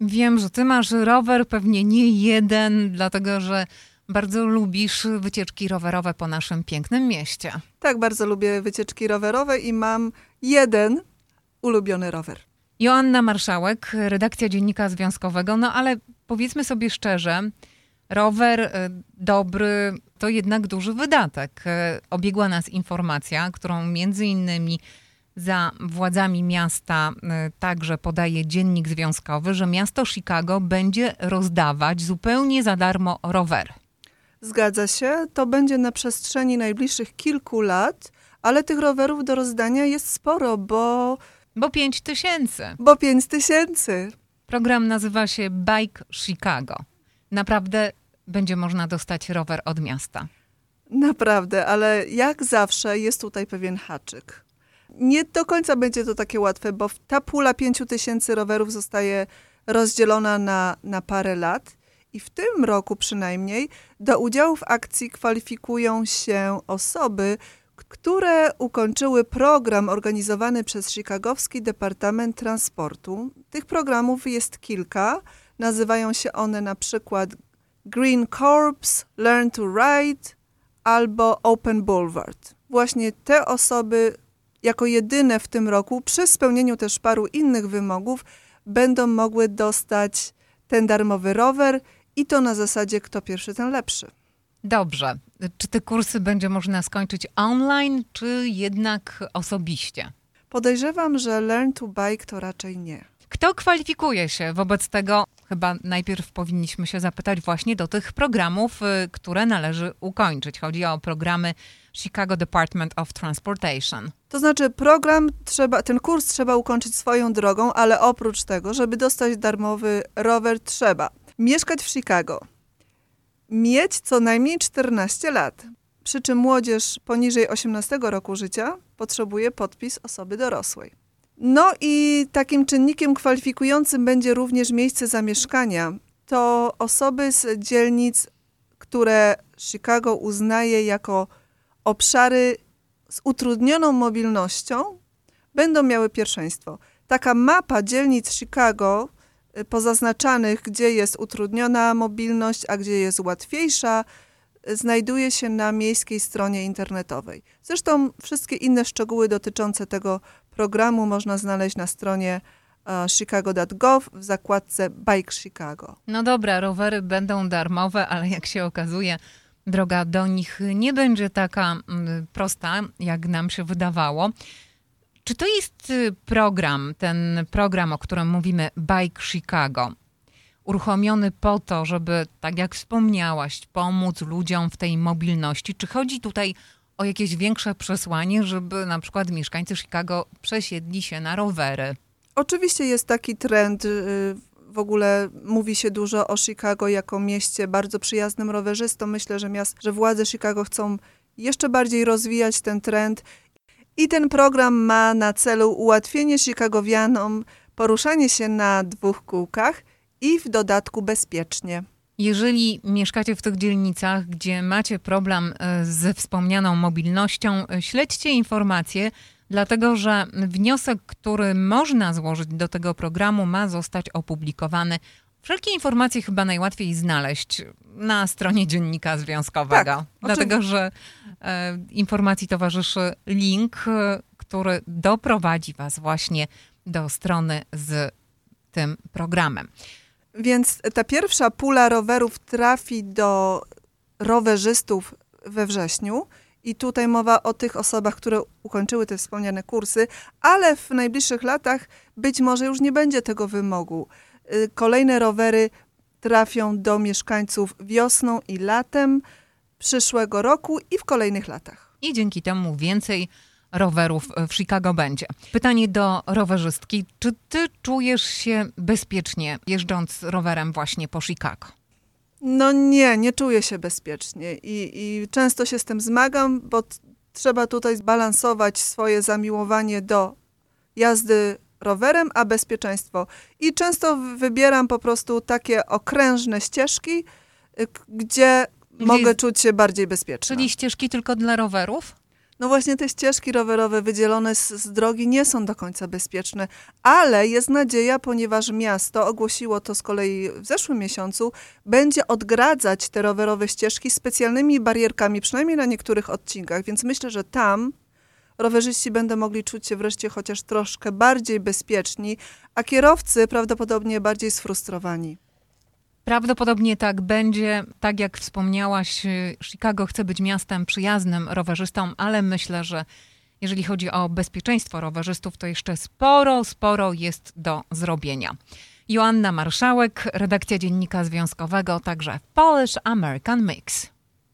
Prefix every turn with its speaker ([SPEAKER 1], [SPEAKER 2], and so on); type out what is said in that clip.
[SPEAKER 1] Wiem, że ty masz rower, pewnie nie jeden, dlatego że bardzo lubisz wycieczki rowerowe po naszym pięknym mieście.
[SPEAKER 2] Tak, bardzo lubię wycieczki rowerowe i mam jeden ulubiony rower.
[SPEAKER 1] Joanna Marszałek, redakcja Dziennika Związkowego. No ale powiedzmy sobie szczerze, rower y, dobry to jednak duży wydatek. Y, Obiegła nas informacja, którą między innymi za władzami miasta y, także podaje Dziennik Związkowy, że miasto Chicago będzie rozdawać zupełnie za darmo rowery.
[SPEAKER 2] Zgadza się, to będzie na przestrzeni najbliższych kilku lat, ale tych rowerów do rozdania jest sporo, bo,
[SPEAKER 1] Bo 5 tysięcy.
[SPEAKER 2] bo 5 tysięcy.
[SPEAKER 1] Program nazywa się Bike Chicago. Naprawdę będzie można dostać rower od miasta.
[SPEAKER 2] Naprawdę, ale jak zawsze jest tutaj pewien haczyk. Nie do końca będzie to takie łatwe, bo ta pula 5 tysięcy rowerów zostaje rozdzielona na, na parę lat i w tym roku przynajmniej do udziału w akcji kwalifikują się osoby, które ukończyły program organizowany przez Chicagowski Departament Transportu. Tych programów jest kilka. Nazywają się one na przykład Green Corps, Learn to Ride albo Open Boulevard. Właśnie te osoby jako jedyne w tym roku, przy spełnieniu też paru innych wymogów, będą mogły dostać ten darmowy rower i to na zasadzie kto pierwszy, ten lepszy.
[SPEAKER 1] Dobrze. Czy te kursy będzie można skończyć online, czy jednak osobiście?
[SPEAKER 2] Podejrzewam, że Learn to Bike to raczej nie.
[SPEAKER 1] Kto kwalifikuje się wobec tego? Chyba najpierw powinniśmy się zapytać właśnie do tych programów, y, które należy ukończyć. Chodzi o programy Chicago Department of Transportation.
[SPEAKER 2] To znaczy, program trzeba, ten kurs trzeba ukończyć swoją drogą, ale oprócz tego, żeby dostać darmowy rower, trzeba mieszkać w Chicago, mieć co najmniej 14 lat, przy czym młodzież poniżej 18 roku życia potrzebuje podpis osoby dorosłej. No i takim czynnikiem kwalifikującym będzie również miejsce zamieszkania. To osoby z dzielnic, które Chicago uznaje jako obszary z utrudnioną mobilnością, będą miały pierwszeństwo. Taka mapa dzielnic Chicago y, pozaznaczanych, gdzie jest utrudniona mobilność, a gdzie jest łatwiejsza, y, znajduje się na miejskiej stronie internetowej. Zresztą wszystkie inne szczegóły dotyczące tego programu można znaleźć na stronie e, chicago.gov w zakładce Bike Chicago.
[SPEAKER 1] No dobra, rowery będą darmowe, ale jak się okazuje, droga do nich nie będzie taka mm, prosta, jak nam się wydawało. Czy to jest y, program, ten program, o którym mówimy, Bike Chicago, uruchomiony po to, żeby, tak jak wspomniałaś, pomóc ludziom w tej mobilności? Czy chodzi tutaj o jakieś większe przesłanie, żeby na przykład mieszkańcy Chicago przesiedli się na rowery?
[SPEAKER 2] Oczywiście jest taki trend, y, w ogóle mówi się dużo o Chicago jako mieście bardzo przyjaznym rowerzystom. Myślę, że, miast, że władze Chicago chcą jeszcze bardziej rozwijać ten trend i ten program ma na celu ułatwienie Chicagowianom poruszanie się na dwóch kółkach i w dodatku bezpiecznie.
[SPEAKER 1] Jeżeli mieszkacie w tych dzielnicach, gdzie macie problem e, ze wspomnianą mobilnością, e, śledźcie informacje, dlatego że wniosek, który można złożyć do tego programu, ma zostać opublikowany. Wszelkie informacje chyba najłatwiej znaleźć na stronie Dziennika Związkowego,
[SPEAKER 2] Tak,
[SPEAKER 1] dlatego że e, informacji towarzyszy link, e, który doprowadzi Was właśnie do strony z tym programem.
[SPEAKER 2] Więc ta pierwsza pula rowerów trafi do rowerzystów we wrześniu. I tutaj mowa o tych osobach, które ukończyły te wspomniane kursy, ale w najbliższych latach być może już nie będzie tego wymogu. Y, Kolejne rowery trafią do mieszkańców wiosną i latem przyszłego roku i w kolejnych latach.
[SPEAKER 1] i dzięki temu więcej rowerów w Chicago będzie. Pytanie do rowerzystki. Czy ty czujesz się bezpiecznie jeżdżąc rowerem właśnie po Chicago?
[SPEAKER 2] No nie, nie czuję się bezpiecznie i, i często się z tym zmagam, bo trzeba tutaj zbalansować swoje zamiłowanie do jazdy rowerem, a bezpieczeństwo. I często wybieram po prostu takie okrężne ścieżki, y, gdzie
[SPEAKER 1] Gdzie
[SPEAKER 2] mogę czuć się bardziej bezpiecznie.
[SPEAKER 1] Czyli ścieżki tylko dla rowerów?
[SPEAKER 2] No właśnie te ścieżki rowerowe wydzielone z, z, drogi nie są do końca bezpieczne, ale jest nadzieja, ponieważ miasto ogłosiło to z kolei w zeszłym miesiącu, będzie odgradzać te rowerowe ścieżki specjalnymi barierkami, przynajmniej na niektórych odcinkach, więc myślę, że tam rowerzyści będą mogli czuć się wreszcie chociaż troszkę bardziej bezpieczni, a kierowcy prawdopodobnie bardziej sfrustrowani.
[SPEAKER 1] Prawdopodobnie tak będzie. Tak jak wspomniałaś, y, Chicago chce być miastem przyjaznym rowerzystom, ale myślę, że jeżeli chodzi o bezpieczeństwo rowerzystów, to jeszcze sporo, sporo jest do zrobienia. Joanna Marszałek, redakcja Dziennika Związkowego, także Polish American Mix.